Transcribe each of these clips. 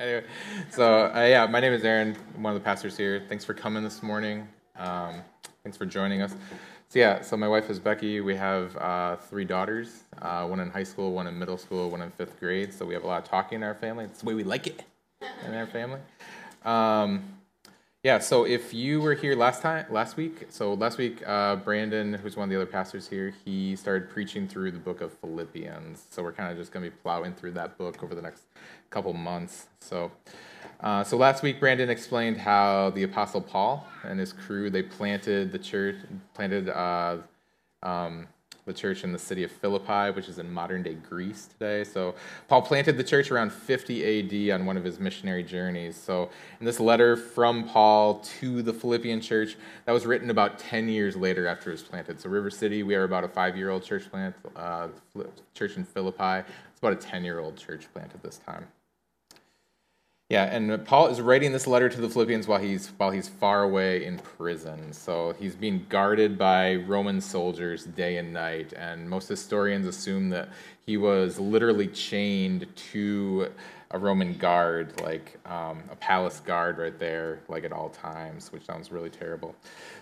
anyway, so uh, yeah, my name is Aaron. I'm one of the pastors here. Thanks for coming this morning. Um, thanks for joining us. So yeah, so my wife is Becky. We have uh, three daughters, uh, one in high school, one in middle school, one in fifth grade. So we have a lot of talking in our family. It's the way we like it in our family. Um, yeah, so if you were here last time, last week, so last week, uh, Brandon, who's one of the other pastors here, he started preaching through the book of Philippians. So we're kind of just going to be plowing through that book over the next couple months. So, uh, so last week, Brandon explained how the Apostle Paul and his crew they planted the church, planted uh, um, the church in the city of Philippi, which is in modern day Greece today. So, Paul planted the church around 50 AD on one of his missionary journeys. So, in this letter from Paul to the Philippian church, that was written about 10 years later after it was planted. So, River City, we are about a five year old church plant. Uh, church in Philippi, it's about a 10 year old church plant at this time. Yeah, and Paul is writing this letter to the Philippians while he's while he's far away in prison. So he's being guarded by Roman soldiers day and night, and most historians assume that he was literally chained to a Roman guard, like um, a palace guard right there, like at all times, which sounds really terrible.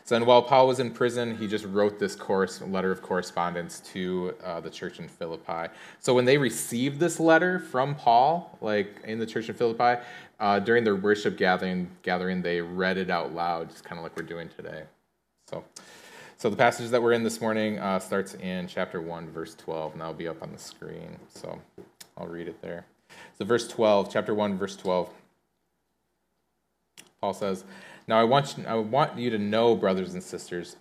So, and while Paul was in prison, he just wrote this course, letter of correspondence to uh, the church in Philippi. So, when they received this letter from Paul, like in the church in Philippi, uh, during their worship gathering, gathering, they read it out loud, just kind of like we're doing today. So, so the passage that we're in this morning uh, starts in chapter 1, verse 12, and that'll be up on the screen. So I'll read it there. So, verse 12, chapter 1, verse 12. Paul says, Now I want, you, I want you to know, brothers and sisters,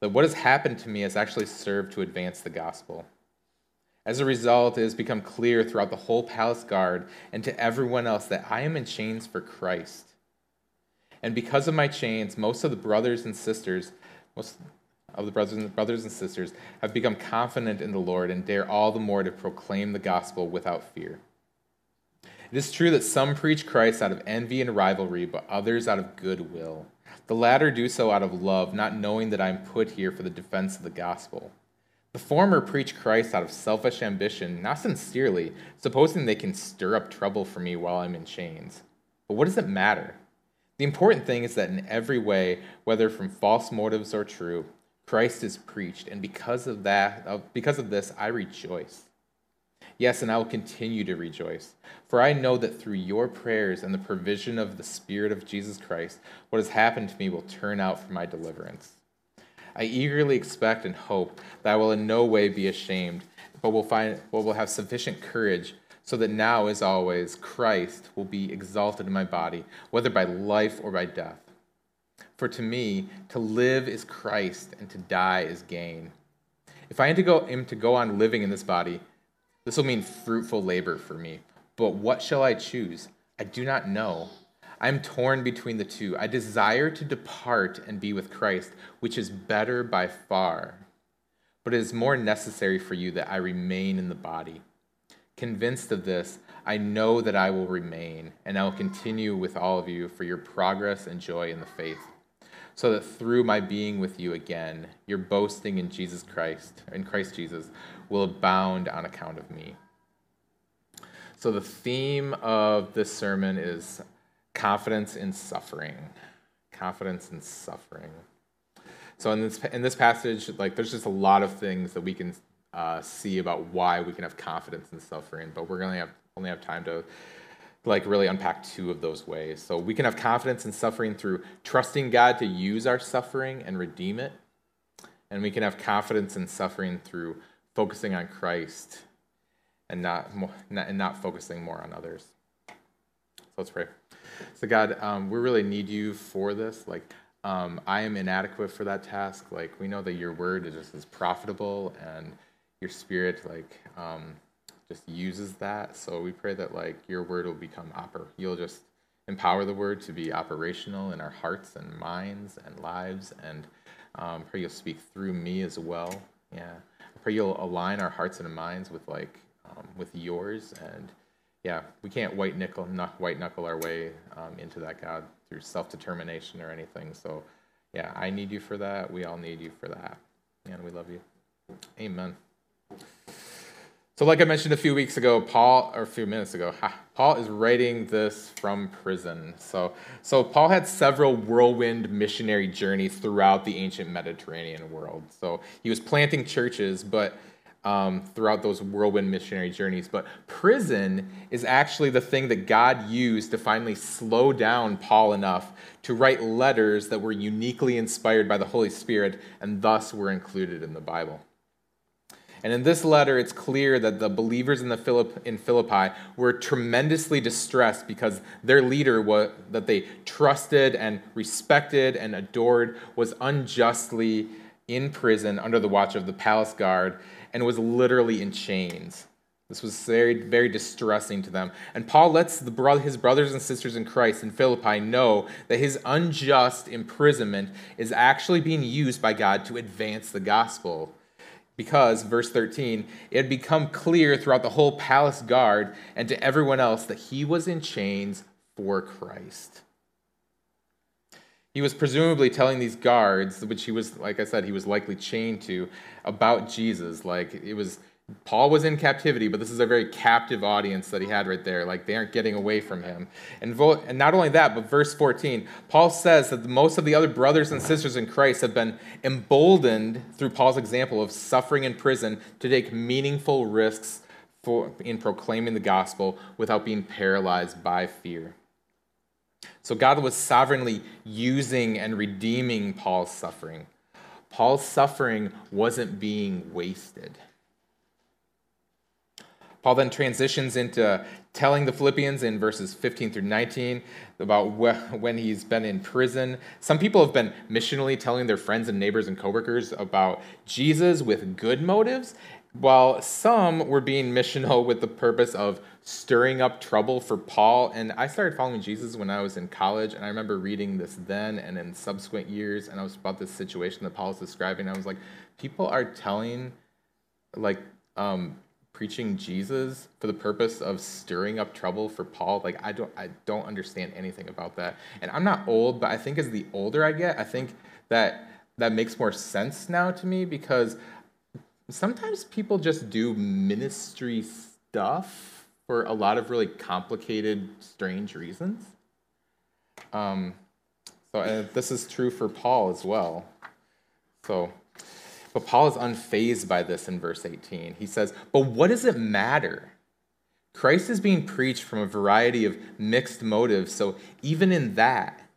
that what has happened to me has actually served to advance the gospel. As a result, it has become clear throughout the whole palace guard and to everyone else that I am in chains for Christ. And because of my chains, most of the brothers and sisters, most of the brothers and brothers and sisters have become confident in the Lord and dare all the more to proclaim the gospel without fear. It is true that some preach Christ out of envy and rivalry, but others out of goodwill. The latter do so out of love, not knowing that I am put here for the defense of the gospel. The former preach Christ out of selfish ambition, not sincerely, supposing they can stir up trouble for me while I'm in chains. But what does it matter? The important thing is that in every way, whether from false motives or true, Christ is preached, and because of that, because of this, I rejoice. Yes, and I will continue to rejoice. For I know that through your prayers and the provision of the Spirit of Jesus Christ, what has happened to me will turn out for my deliverance. I eagerly expect and hope that I will in no way be ashamed, but will find but will have sufficient courage, so that now, as always, Christ will be exalted in my body, whether by life or by death. For to me, to live is Christ, and to die is gain. If I am to go, am to go on living in this body, this will mean fruitful labor for me. But what shall I choose? I do not know. I am torn between the two. I desire to depart and be with Christ, which is better by far. But it is more necessary for you that I remain in the body. Convinced of this, I know that I will remain, and I will continue with all of you for your progress and joy in the faith, so that through my being with you again, your boasting in Jesus Christ, in Christ Jesus, will abound on account of me. So, the theme of this sermon is confidence in suffering. Confidence in suffering. So, in this, in this passage, like, there's just a lot of things that we can uh, see about why we can have confidence in suffering, but we're going to have only have time to like really unpack two of those ways. So we can have confidence in suffering through trusting God to use our suffering and redeem it. And we can have confidence in suffering through focusing on Christ and not, more, not, and not focusing more on others. So let's pray. So God, um, we really need you for this. Like, um, I am inadequate for that task. Like, we know that your word is just as profitable, and your spirit, like, um, just uses that. So we pray that like your word will become oper. You'll just empower the word to be operational in our hearts and minds and lives, and um, pray you'll speak through me as well. Yeah pray you'll align our hearts and minds with like um, with yours? And yeah we can't white nickel not white knuckle our way um, into that god through self-determination or anything. So yeah i need you for that. We all need you for that. And we love you. Amen So, like I mentioned a few weeks ago, Paul, or a few minutes ago, Paul is writing this from prison. So, so Paul had several whirlwind missionary journeys throughout the ancient Mediterranean world. So he was planting churches, but um, throughout those whirlwind missionary journeys. But prison is actually the thing that God used to finally slow down Paul enough to write letters that were uniquely inspired by the Holy Spirit and thus were included in the Bible. And in this letter, it's clear that the believers in, the Philipp, in Philippi were tremendously distressed because their leader, was, that they trusted and respected and adored, was unjustly in prison under the watch of the palace guard and was literally in chains. This was very, very distressing to them. And Paul lets bro- his brothers and sisters in Christ in Philippi know that his unjust imprisonment is actually being used by God to advance the gospel because, verse 13, it had become clear throughout the whole palace guard and to everyone else that he was in chains for Christ. He was presumably telling these guards, which he was, like I said, he was likely chained to, about Jesus. Like it was Paul was in captivity, but this is a very captive audience that he had right there. Like they aren't getting away from him. And, vo- and not only that, but verse 14, Paul says that most of the other brothers and sisters in Christ have been emboldened through Paul's example of suffering in prison to take meaningful risks for, in proclaiming the gospel without being paralyzed by fear. So God was sovereignly using and redeeming Paul's suffering. Paul's suffering wasn't being wasted. Paul then transitions into telling the Philippians in verses 15 through 19 about when he's been in prison. Some people have been missionally telling their friends and neighbors and coworkers about Jesus with good motives, while some were being missional with the purpose of stirring up trouble for Paul. And I started following Jesus when I was in college, and I remember reading this then and in subsequent years, and I was about this situation that Paul was describing. I was like, people are telling, like, um, preaching Jesus for the purpose of stirring up trouble for Paul, like I don't I don't understand anything about that. And I'm not old, but I think as the older I get, I think that that makes more sense now to me because sometimes people just do ministry stuff for a lot of really complicated, strange reasons. Um, so uh, this is true for Paul as well. So but Paul is unfazed by this in verse 18. He says, But what does it matter? Christ is being preached from a variety of mixed motives, so even in that,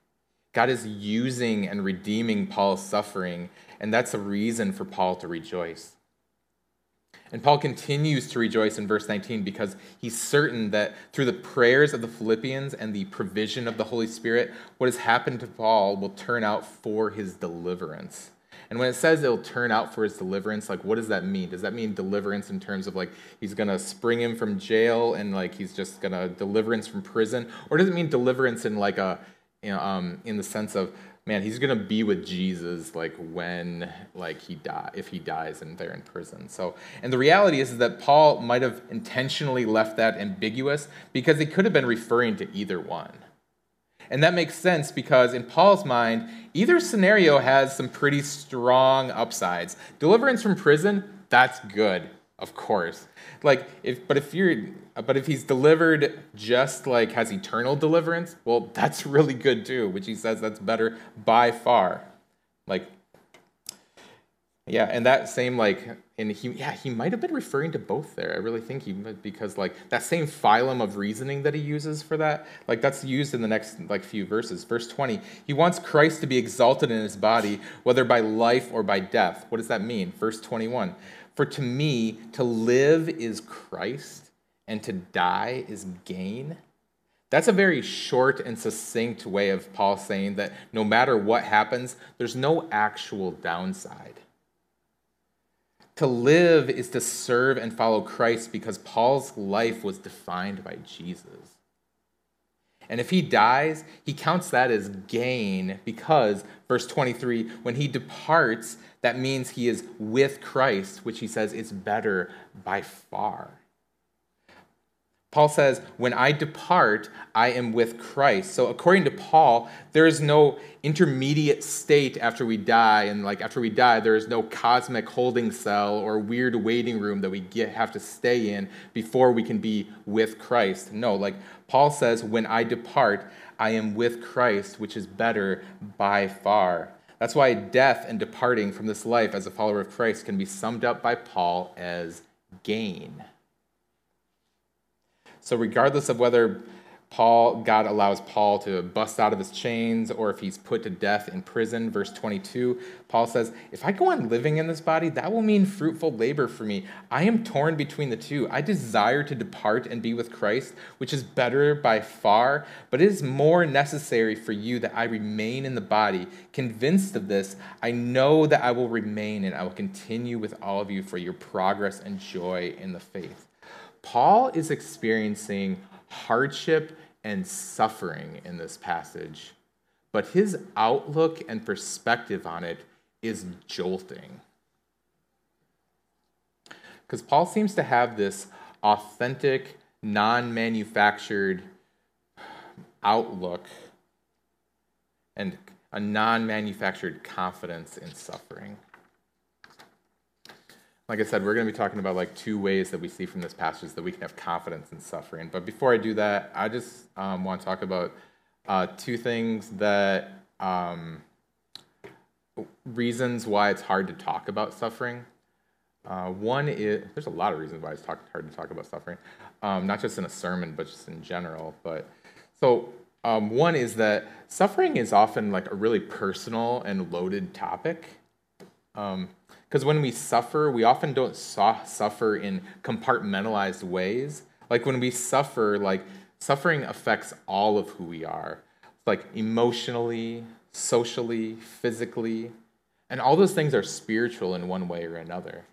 God is using and redeeming Paul's suffering, and that's a reason for Paul to rejoice. And Paul continues to rejoice in verse 19 because he's certain that through the prayers of the Philippians and the provision of the Holy Spirit, what has happened to Paul will turn out for his deliverance. And when it says it'll turn out for his deliverance, like what does that mean? Does that mean deliverance in terms of like he's gonna spring him from jail and like he's just gonna deliverance from prison, or does it mean deliverance in like a you know, um, in the sense of man, he's gonna be with Jesus like when like he die if he dies and they're in prison. So, and the reality is, is that Paul might have intentionally left that ambiguous because he could have been referring to either one. And that makes sense because in Paul's mind, either scenario has some pretty strong upsides. Deliverance from prison, that's good, of course. Like if but if you're but if he's delivered just like has eternal deliverance, well, that's really good too, which he says that's better by far. Like yeah, and that same like, and he yeah he might have been referring to both there. I really think he because like that same phylum of reasoning that he uses for that, like that's used in the next like few verses. Verse twenty, he wants Christ to be exalted in his body, whether by life or by death. What does that mean? Verse twenty-one, for to me to live is Christ, and to die is gain. That's a very short and succinct way of Paul saying that no matter what happens, there's no actual downside. To live is to serve and follow Christ because Paul's life was defined by Jesus. And if he dies, he counts that as gain because, verse 23, when he departs, that means he is with Christ, which he says is better by far. Paul says, When I depart, I am with Christ. So, according to Paul, there is no intermediate state after we die. And, like, after we die, there is no cosmic holding cell or weird waiting room that we get, have to stay in before we can be with Christ. No, like, Paul says, When I depart, I am with Christ, which is better by far. That's why death and departing from this life as a follower of Christ can be summed up by Paul as gain. So, regardless of whether Paul, God allows Paul to bust out of his chains or if he's put to death in prison, verse 22, Paul says, If I go on living in this body, that will mean fruitful labor for me. I am torn between the two. I desire to depart and be with Christ, which is better by far, but it is more necessary for you that I remain in the body. Convinced of this, I know that I will remain and I will continue with all of you for your progress and joy in the faith. Paul is experiencing hardship and suffering in this passage, but his outlook and perspective on it is jolting. Because Paul seems to have this authentic, non manufactured outlook and a non manufactured confidence in suffering like I said, we're going to be talking about like two ways that we see from this passage that we can have confidence in suffering. But before I do that, I just um, want to talk about uh, two things that um, reasons why it's hard to talk about suffering. Uh, one is there's a lot of reasons why it's talk, hard to talk about suffering, um, not just in a sermon, but just in general. But so um, one is that suffering is often like a really personal and loaded topic. Um, because when we suffer, we often don't suffer in compartmentalized ways. Like when we suffer, like suffering affects all of who we are, like emotionally, socially, physically, and all those things are spiritual in one way or another.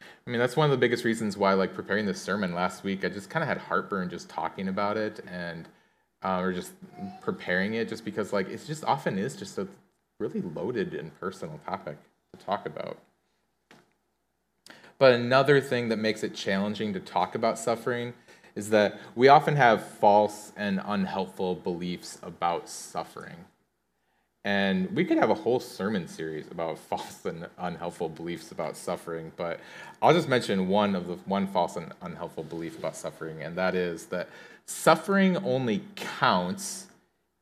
I mean, that's one of the biggest reasons why, like, preparing this sermon last week, I just kind of had heartburn just talking about it and, uh, or just preparing it, just because, like, it just often is just a really loaded and personal topic to talk about. But another thing that makes it challenging to talk about suffering is that we often have false and unhelpful beliefs about suffering. And we could have a whole sermon series about false and unhelpful beliefs about suffering, but I'll just mention one of the one false and unhelpful belief about suffering, and that is that suffering only counts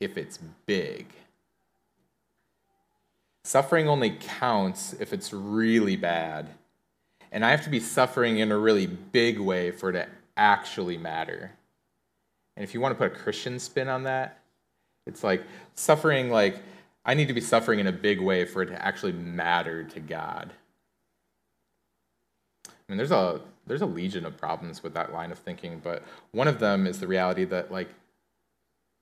if it's big. Suffering only counts if it's really bad. And I have to be suffering in a really big way for it to actually matter. And if you want to put a Christian spin on that, it's like suffering, like, I need to be suffering in a big way for it to actually matter to God. I mean, there's a there's a legion of problems with that line of thinking, but one of them is the reality that like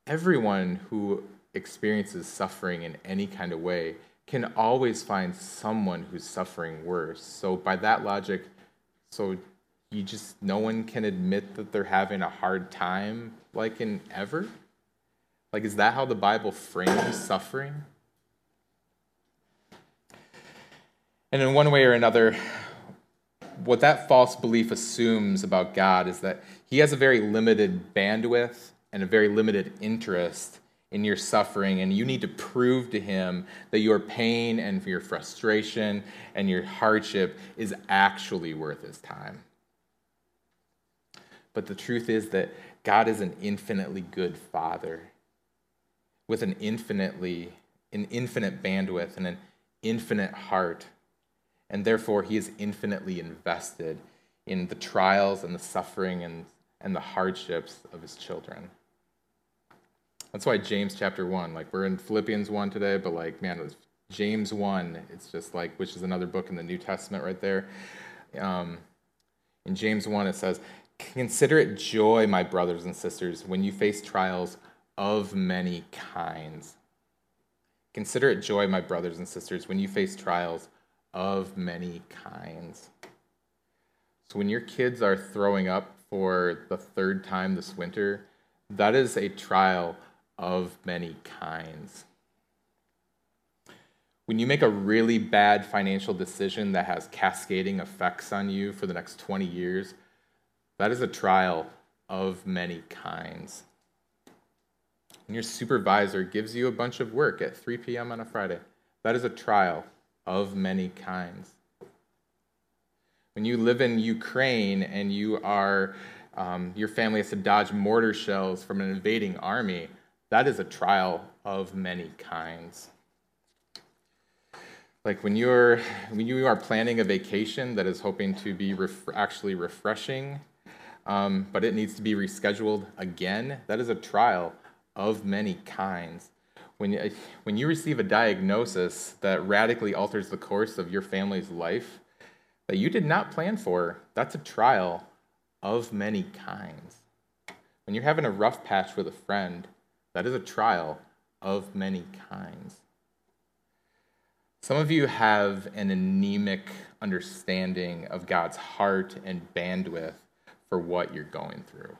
everyone who experiences suffering in any kind of way can always find someone who's suffering worse. So by that logic, so you just no one can admit that they're having a hard time like in ever? Like is that how the Bible frames suffering? And in one way or another, what that false belief assumes about God is that he has a very limited bandwidth and a very limited interest in your suffering, and you need to prove to him that your pain and your frustration and your hardship is actually worth his time. But the truth is that God is an infinitely good father with an infinitely an infinite bandwidth and an infinite heart. And therefore he is infinitely invested in the trials and the suffering and, and the hardships of his children. That's why James chapter 1, like we're in Philippians 1 today, but like, man, James 1, it's just like, which is another book in the New Testament right there. Um, in James 1, it says, Consider it joy, my brothers and sisters, when you face trials of many kinds. Consider it joy, my brothers and sisters, when you face trials of many kinds. So when your kids are throwing up for the third time this winter, that is a trial of many kinds. When you make a really bad financial decision that has cascading effects on you for the next 20 years, That is a trial of many kinds. When your supervisor gives you a bunch of work at 3 p.m. on a Friday, that is a trial of many kinds. When you live in Ukraine and you are, um, your family has to dodge mortar shells from an invading army, that is a trial of many kinds. Like when you're when you are planning a vacation that is hoping to be ref- actually refreshing, um, but it needs to be rescheduled again, that is a trial of many kinds. When when you receive a diagnosis that radically alters the course of your family's life that you did not plan for, that's a trial of many kinds. When you're having a rough patch with a friend, that is a trial of many kinds. Some of you have an anemic understanding of God's heart and bandwidth for what you're going through.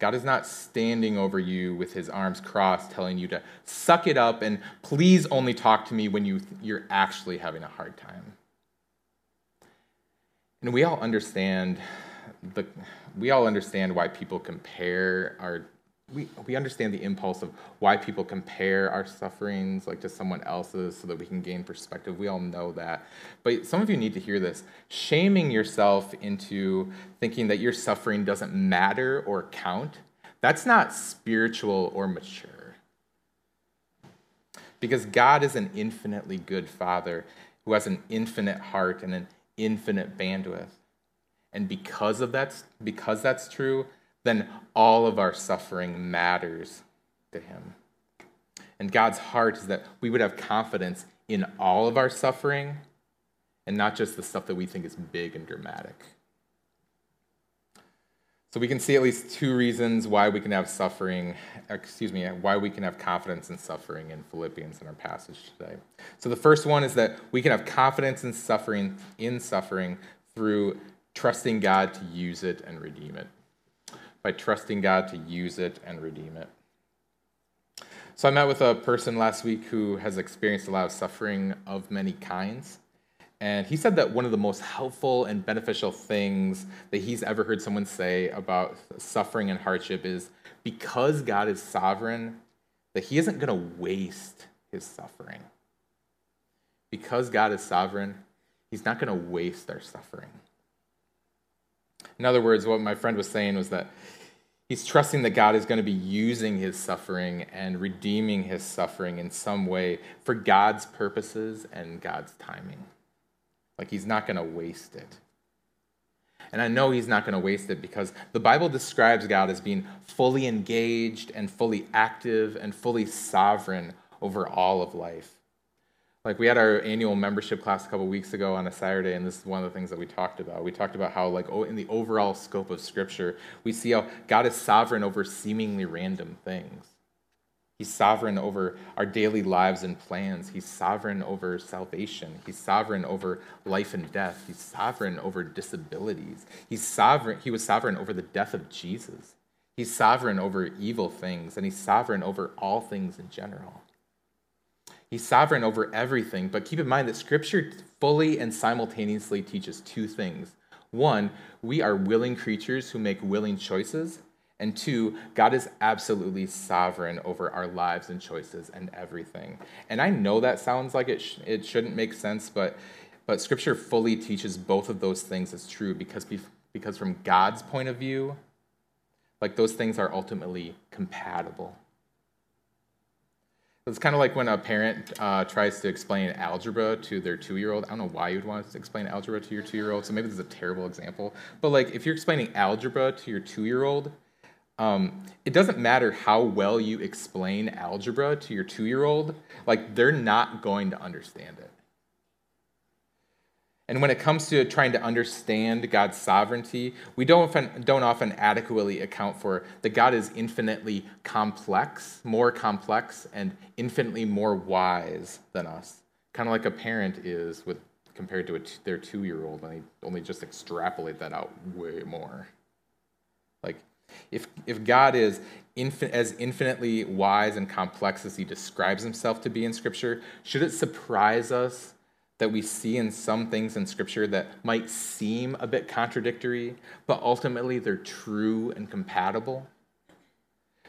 God is not standing over you with his arms crossed, telling you to suck it up and please only talk to me when you, you're actually having a hard time. And we all understand the, we all understand why people compare our we, we understand the impulse of why people compare our sufferings like to someone else's so that we can gain perspective. We all know that. But some of you need to hear this. Shaming yourself into thinking that your suffering doesn't matter or count that's not spiritual or mature. Because god is an infinitely good father who has an infinite heart and an infinite bandwidth. And because of that because that's true then all of our suffering matters to Him. And God's heart is that we would have confidence in all of our suffering and not just the stuff that we think is big and dramatic. So we can see at least two reasons why we can have suffering, excuse me, why we can have confidence in suffering in Philippians in our passage today. So the first one is that we can have confidence in suffering in suffering through trusting God to use it and redeem it by trusting God to use it and redeem it. So I met with a person last week who has experienced a lot of suffering of many kinds. And he said that one of the most helpful and beneficial things that he's ever heard someone say about suffering and hardship is because God is sovereign, that he isn't going to waste his suffering. Because God is sovereign, he's not going to waste our suffering. In other words, what my friend was saying was that he's trusting that God is going to be using his suffering and redeeming his suffering in some way for God's purposes and God's timing. Like he's not going to waste it. And I know he's not going to waste it because the Bible describes God as being fully engaged and fully active and fully sovereign over all of life. Like we had our annual membership class a couple weeks ago on a Saturday, and this is one of the things that we talked about. We talked about how, like, oh, in the overall scope of Scripture, we see how God is sovereign over seemingly random things. He's sovereign over our daily lives and plans. He's sovereign over salvation. He's sovereign over life and death. He's sovereign over disabilities. He's sovereign. He was sovereign over the death of Jesus. He's sovereign over evil things, and he's sovereign over all things in general. He's sovereign over everything, but keep in mind that Scripture fully and simultaneously teaches two things. One, we are willing creatures who make willing choices. And two, God is absolutely sovereign over our lives and choices and everything. And I know that sounds like it, sh- it shouldn't make sense, but, but Scripture fully teaches both of those things as true because, because from God's point of view, like those things are ultimately compatible. It's kind of like when a parent uh, tries to explain algebra to their two year old. I don't know why you'd want to explain algebra to your two year old, so maybe this is a terrible example. But like if you're explaining algebra to your two year old, um, it doesn't matter how well you explain algebra to your two year old, like they're not going to understand it. And when it comes to trying to understand God's sovereignty, we don't often, don't often adequately account for that God is infinitely complex, more complex, and infinitely more wise than us. Kind of like a parent is with compared to their two year old, and they only just extrapolate that out way more. Like, if, if God is infin- as infinitely wise and complex as he describes himself to be in Scripture, should it surprise us that we see in some things in Scripture that might seem a bit contradictory, but ultimately they're true and compatible?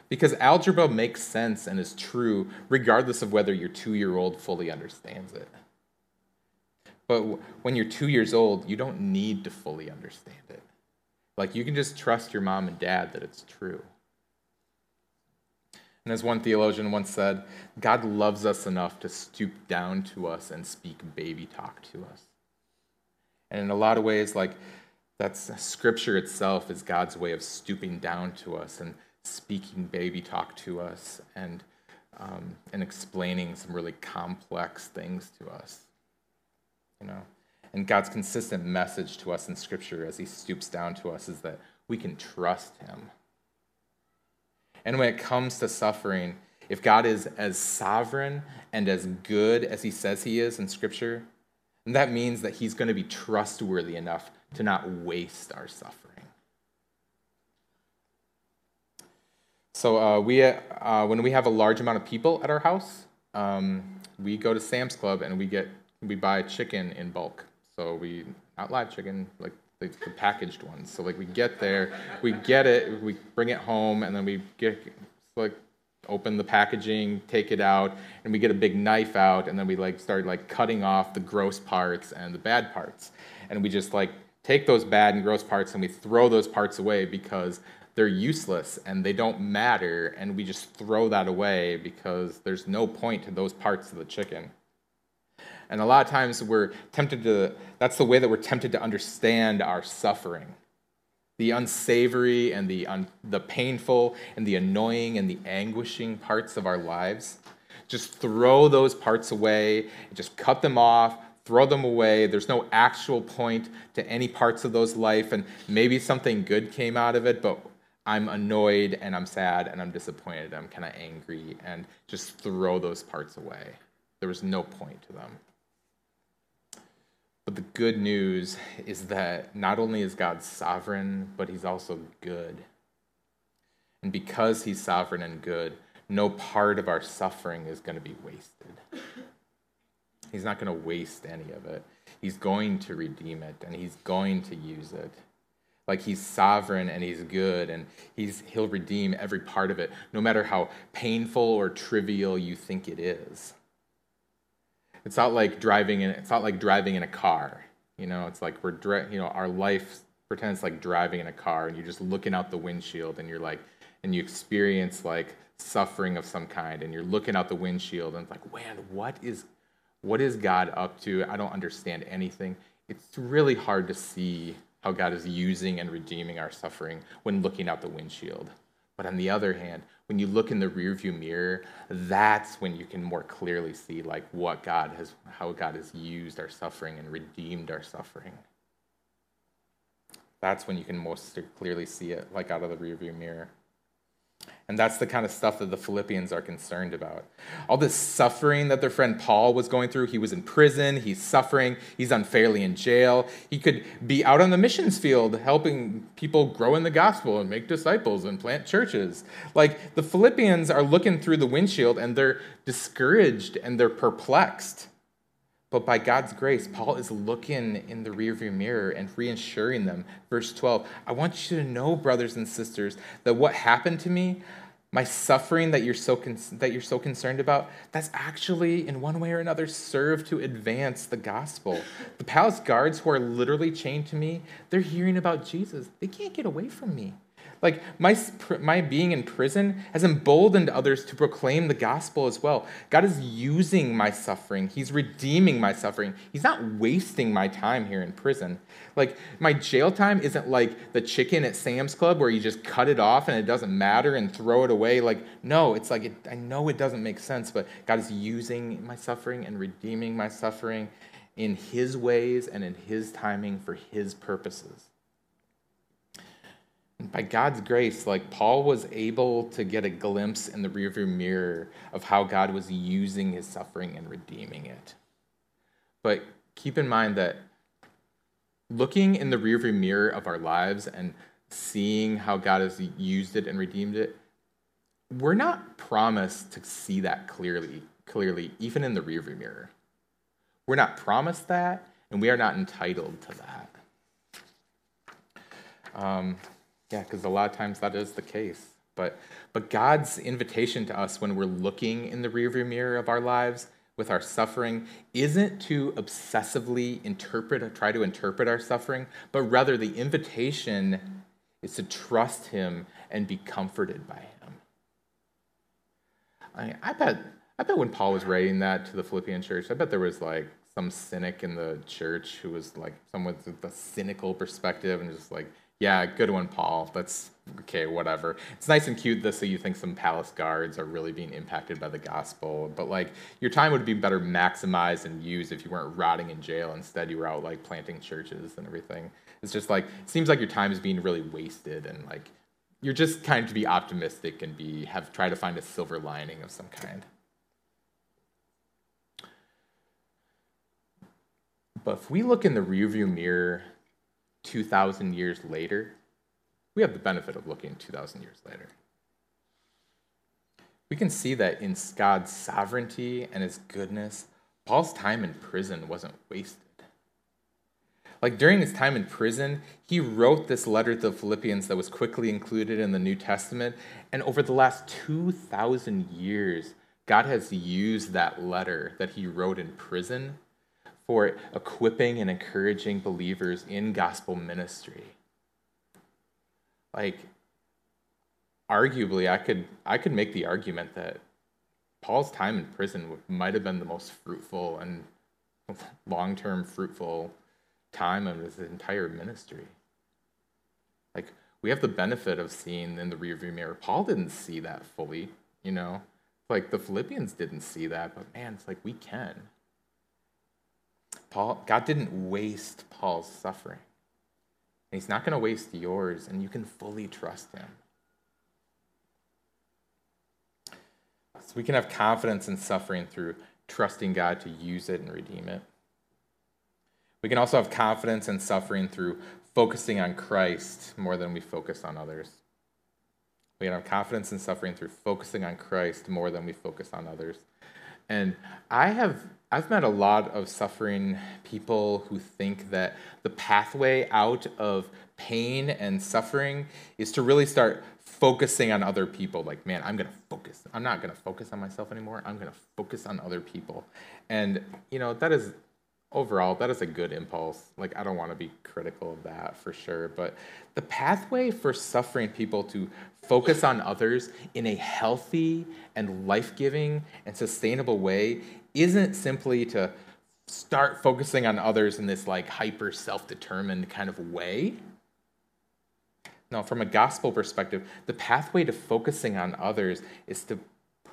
Because algebra makes sense and is true regardless of whether your two year old fully understands it. But when you're two years old, you don't need to fully understand it. Like, you can just trust your mom and dad that it's true. And as one theologian once said, God loves us enough to stoop down to us and speak baby talk to us. And in a lot of ways, like, that's scripture itself is God's way of stooping down to us and speaking baby talk to us and, um, and explaining some really complex things to us. You know? And God's consistent message to us in Scripture as He stoops down to us is that we can trust Him. And when it comes to suffering, if God is as sovereign and as good as He says He is in Scripture, that means that He's going to be trustworthy enough to not waste our suffering. So uh, we, uh, when we have a large amount of people at our house, um, we go to Sam's Club and we get we buy chicken in bulk. So we not live chicken, like the, the, packaged ones. So like we get there, we get it, we bring it home, and then we get like open the packaging, take it out, and we get a big knife out, and then we like start like cutting off the gross parts and the bad parts, and we just like take those bad and gross parts and we throw those parts away because they're useless and they don't matter, and we just throw that away because there's no point to those parts of the chicken. And a lot of times we're tempted to, that's the way that we're tempted to understand our suffering. The unsavory and the, un, the painful and the annoying and the anguishing parts of our lives. Just throw those parts away, just cut them off, throw them away. There's no actual point to any parts of those life, and maybe something good came out of it, but I'm annoyed and I'm sad and I'm disappointed. I'm kind of angry, and just throw those parts away. There was no point to them. But the good news is that not only is God sovereign, but he's also good. And because he's sovereign and good, no part of our suffering is going to be wasted. He's not going to waste any of it. He's going to redeem it and he's going to use it. Like he's sovereign and he's good and he's he'll redeem every part of it, no matter how painful or trivial you think it is. It's not like driving in. It's not like driving in a car. You know, it's like we're you know our life pretends like driving in a car, and you're just looking out the windshield, and you're like, and you experience like suffering of some kind, and you're looking out the windshield, and it's like, man, what is, what is God up to? I don't understand anything. It's really hard to see how God is using and redeeming our suffering when looking out the windshield. But on the other hand, when you look in the rearview mirror, that's when you can more clearly see like what God has, how God has used our suffering and redeemed our suffering. That's when you can most clearly see it, like out of the rearview mirror. And that's the kind of stuff that the Philippians are concerned about. All this suffering that their friend Paul was going through, he was in prison, he's suffering, he's unfairly in jail. He could be out on the missions field helping people grow in the gospel and make disciples and plant churches. Like the Philippians are looking through the windshield and they're discouraged and they're perplexed. But by God's grace, Paul is looking in the rearview mirror and reassuring them. Verse 12 I want you to know, brothers and sisters, that what happened to me, my suffering that you're so con- that you're so concerned about that's actually in one way or another served to advance the gospel. The palace guards who are literally chained to me they're hearing about jesus. They can't get away from me like my, my being in prison has emboldened others to proclaim the gospel as well. God is using my suffering, He's redeeming my suffering. He's not wasting my time here in prison. Like my jail time isn't like the chicken at Sam's Club where you just cut it off and it doesn't matter and throw it away. Like, no, it's like, it, I know it doesn't make sense, but God is using my suffering and redeeming my suffering in His ways and in His timing for His purposes by God's grace, like Paul was able to get a glimpse in the rearview mirror of how God was using his suffering and redeeming it. But keep in mind that looking in the rearview mirror of our lives and seeing how God has used it and redeemed it, we're not promised to see that clearly, clearly, even in the rearview mirror. We're not promised that, and we are not entitled to that. Um, yeah, because a lot of times that is the case. But, but God's invitation to us when we're looking in the rearview mirror of our lives with our suffering isn't to obsessively interpret or try to interpret our suffering, but rather the invitation is to trust Him and be comforted by Him. I, I bet I bet when Paul was writing that to the Philippian church, I bet there was like some cynic in the church who was like someone with a cynical perspective and just like, yeah, good one, Paul. That's okay, whatever. It's nice and cute this so you think some palace guards are really being impacted by the gospel, but like your time would be better maximized and used if you weren't rotting in jail. Instead, you were out like planting churches and everything. It's just like it seems like your time is being really wasted and like you're just kind to be optimistic and be have try to find a silver lining of some kind. But if we look in the rearview mirror 2,000 years later, we have the benefit of looking 2,000 years later. We can see that in God's sovereignty and his goodness, Paul's time in prison wasn't wasted. Like during his time in prison, he wrote this letter to the Philippians that was quickly included in the New Testament. And over the last 2,000 years, God has used that letter that he wrote in prison for equipping and encouraging believers in gospel ministry. Like, arguably, I could, I could make the argument that Paul's time in prison might have been the most fruitful and long term fruitful time of his entire ministry. Like, we have the benefit of seeing in the rearview mirror. Paul didn't see that fully, you know? Like, the Philippians didn't see that, but man, it's like we can. Paul, God didn't waste Paul's suffering. And he's not going to waste yours, and you can fully trust him. So we can have confidence in suffering through trusting God to use it and redeem it. We can also have confidence in suffering through focusing on Christ more than we focus on others. We can have confidence in suffering through focusing on Christ more than we focus on others. And I have I've met a lot of suffering people who think that the pathway out of pain and suffering is to really start focusing on other people. Like, man, I'm going to focus. I'm not going to focus on myself anymore. I'm going to focus on other people. And, you know, that is overall, that is a good impulse. Like, I don't want to be critical of that for sure. But the pathway for suffering people to focus on others in a healthy and life giving and sustainable way isn't simply to start focusing on others in this like hyper self determined kind of way. No, from a gospel perspective, the pathway to focusing on others is to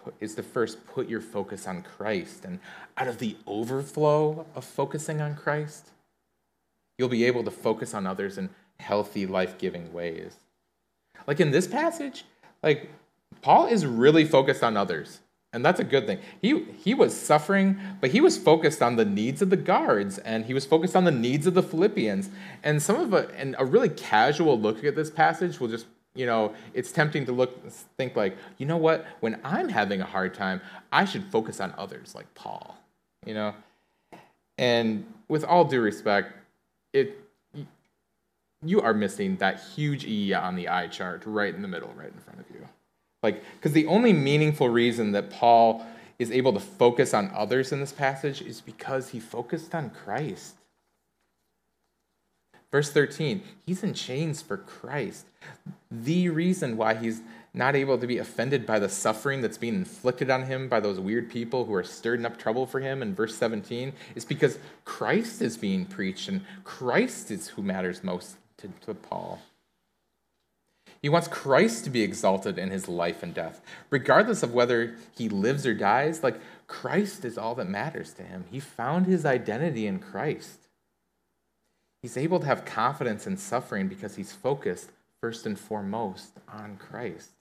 put, is to first put your focus on Christ. And out of the overflow of focusing on Christ, you'll be able to focus on others in healthy, life giving ways. Like in this passage, like Paul is really focused on others. And that's a good thing. He, he was suffering, but he was focused on the needs of the guards and he was focused on the needs of the Philippians. And some of a, and a really casual look at this passage will just, you know, it's tempting to look, think like, you know what? When I'm having a hard time, I should focus on others like Paul, you know? And with all due respect, it, you are missing that huge E on the eye chart right in the middle, right in front of you. Like, because the only meaningful reason that Paul is able to focus on others in this passage is because he focused on Christ. Verse 13, he's in chains for Christ. The reason why he's not able to be offended by the suffering that's being inflicted on him by those weird people who are stirring up trouble for him in verse 17 is because Christ is being preached and Christ is who matters most to, to Paul. He wants Christ to be exalted in his life and death. Regardless of whether he lives or dies, like Christ is all that matters to him. He found his identity in Christ. He's able to have confidence in suffering because he's focused first and foremost on Christ.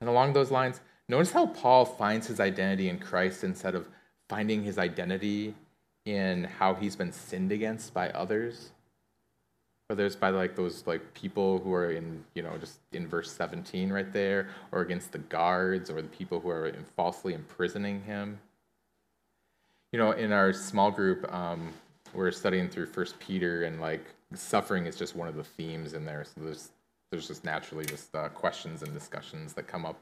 And along those lines, notice how Paul finds his identity in Christ instead of finding his identity in how he's been sinned against by others whether it's by like those like people who are in you know just in verse 17 right there or against the guards or the people who are falsely imprisoning him You know, in our small group, um, we're studying through First Peter, and like suffering is just one of the themes in there. So there's there's just naturally just uh, questions and discussions that come up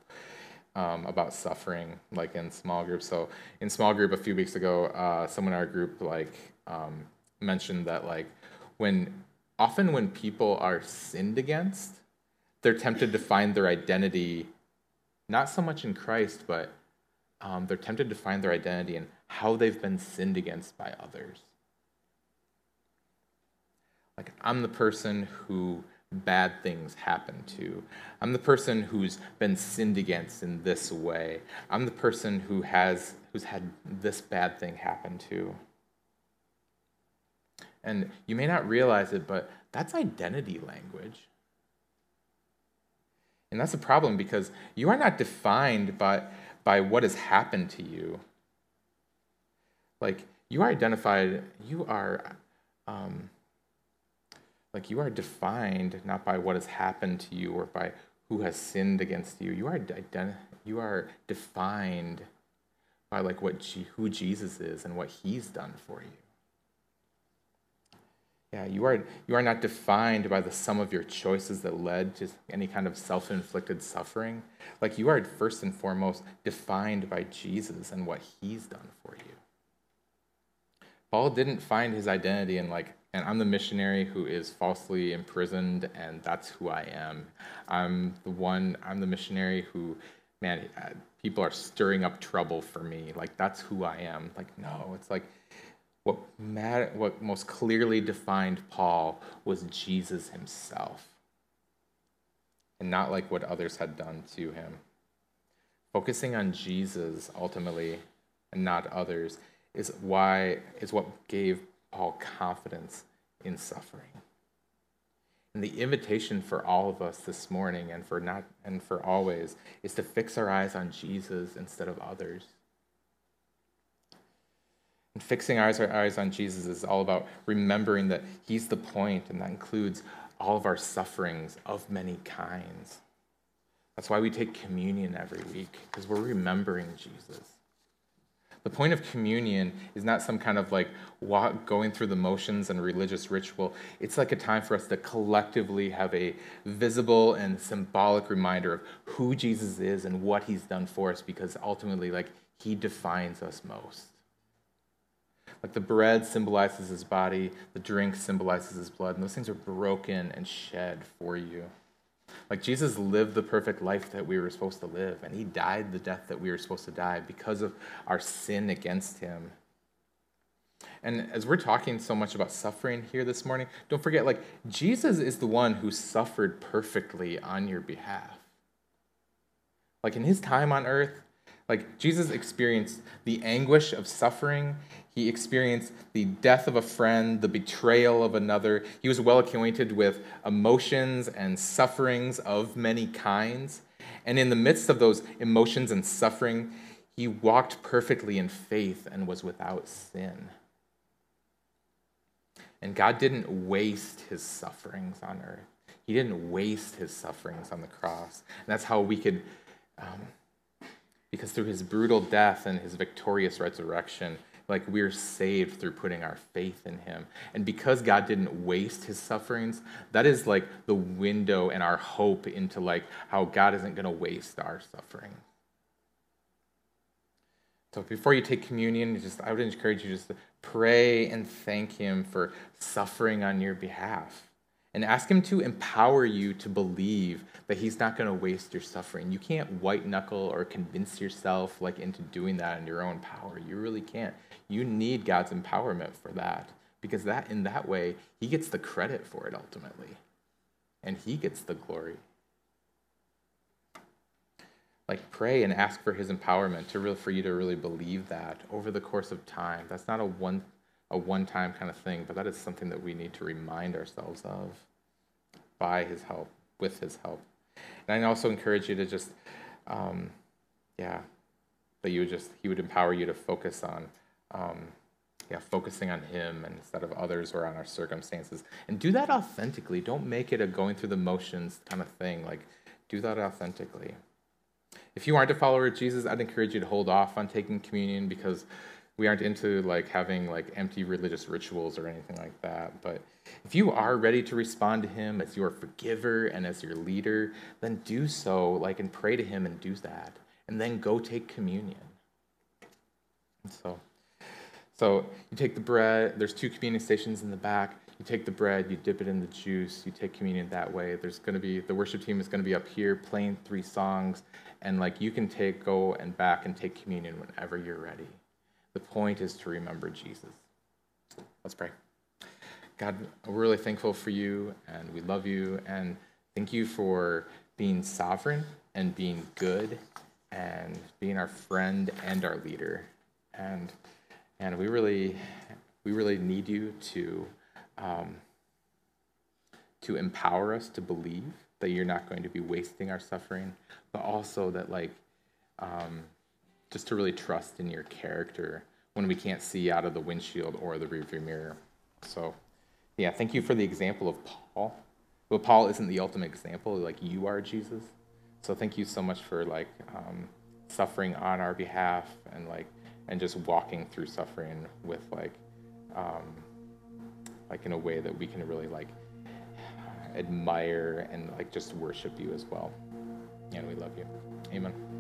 um, about suffering, like in small groups. So in small group a few weeks ago, uh, someone in our group like um, mentioned that like when often when people are sinned against, they're tempted to find their identity not so much in Christ, but um, they're tempted to find their identity in how they've been sinned against by others. Like, I'm the person who bad things happen to. I'm the person who's been sinned against in this way. I'm the person who has who's had this bad thing happen to. And you may not realize it, but that's identity language. And that's a problem because you are not defined by, by what has happened to you. Like, you are identified, you are, um, like, you are defined not by what has happened to you or by who has sinned against you. You are, ident- you are defined by, like, what G- who Jesus is and what he's done for you. Yeah, you are, you are not defined by the sum of your choices that led to any kind of self inflicted suffering. Like, you are first and foremost defined by Jesus and what he's done for you. Paul didn't find his identity in, like, and I'm the missionary who is falsely imprisoned, and that's who I am. I'm the one, I'm the missionary who, man, uh, people are stirring up trouble for me. Like, that's who I am. Like, no, it's like, what, matter, what most clearly defined Paul was Jesus himself, and not like what others had done to him. Focusing on Jesus ultimately and not others is why is what gave Paul confidence in suffering. And the invitation for all of us this morning and for not and for always is to fix our eyes on Jesus instead of others. And fixing our eyes on Jesus is all about remembering that He's the point, and that includes all of our sufferings of many kinds. That's why we take communion every week, because we're remembering Jesus. The point of communion is not some kind of like walk, going through the motions and religious ritual. It's like a time for us to collectively have a visible and symbolic reminder of who Jesus is and what he's done for us, because ultimately, like, he defines us most. Like the bread symbolizes his body, the drink symbolizes his blood, and those things are broken and shed for you. Like Jesus lived the perfect life that we were supposed to live, and he died the death that we were supposed to die because of our sin against him. And as we're talking so much about suffering here this morning, don't forget, like, Jesus is the one who suffered perfectly on your behalf. Like, in his time on earth, like, Jesus experienced the anguish of suffering. He experienced the death of a friend, the betrayal of another. He was well acquainted with emotions and sufferings of many kinds. And in the midst of those emotions and suffering, he walked perfectly in faith and was without sin. And God didn't waste his sufferings on earth. He didn't waste his sufferings on the cross. And that's how we could, um, because through his brutal death and his victorious resurrection, like we're saved through putting our faith in him. And because god didn't waste his sufferings that is like the window and our hope into like how god isn't going to waste our suffering. So before you take communion just i would encourage you just to pray and thank him for suffering on your behalf and ask him to empower you to believe that he's not going to waste your suffering. You can't white knuckle or convince yourself like into doing that in your own power. You really can't. You need God's empowerment for that because that in that way he gets the credit for it ultimately. And he gets the glory. Like pray and ask for his empowerment to real for you to really believe that over the course of time. That's not a one a one time kind of thing, but that is something that we need to remind ourselves of by His help, with His help. And I also encourage you to just, um, yeah, that you would just, He would empower you to focus on. Um, yeah, focusing on him instead of others or on our circumstances. And do that authentically. Don't make it a going through the motions kind of thing. Like, do that authentically. If you aren't a follower of Jesus, I'd encourage you to hold off on taking communion because we aren't into like having like empty religious rituals or anything like that. But if you are ready to respond to him as your forgiver and as your leader, then do so like and pray to him and do that. And then go take communion. And so so you take the bread, there's two communion stations in the back. You take the bread, you dip it in the juice, you take communion that way. There's going to be the worship team is going to be up here playing three songs and like you can take go and back and take communion whenever you're ready. The point is to remember Jesus. Let's pray. God, we're really thankful for you and we love you and thank you for being sovereign and being good and being our friend and our leader. And and we really we really need you to um, to empower us to believe that you're not going to be wasting our suffering, but also that like um, just to really trust in your character when we can't see out of the windshield or the rearview mirror. So, yeah, thank you for the example of Paul. But Paul isn't the ultimate example, like you are Jesus. So thank you so much for like um, suffering on our behalf and like and just walking through suffering with like um, like in a way that we can really like admire and like just worship you as well. And we love you. Amen.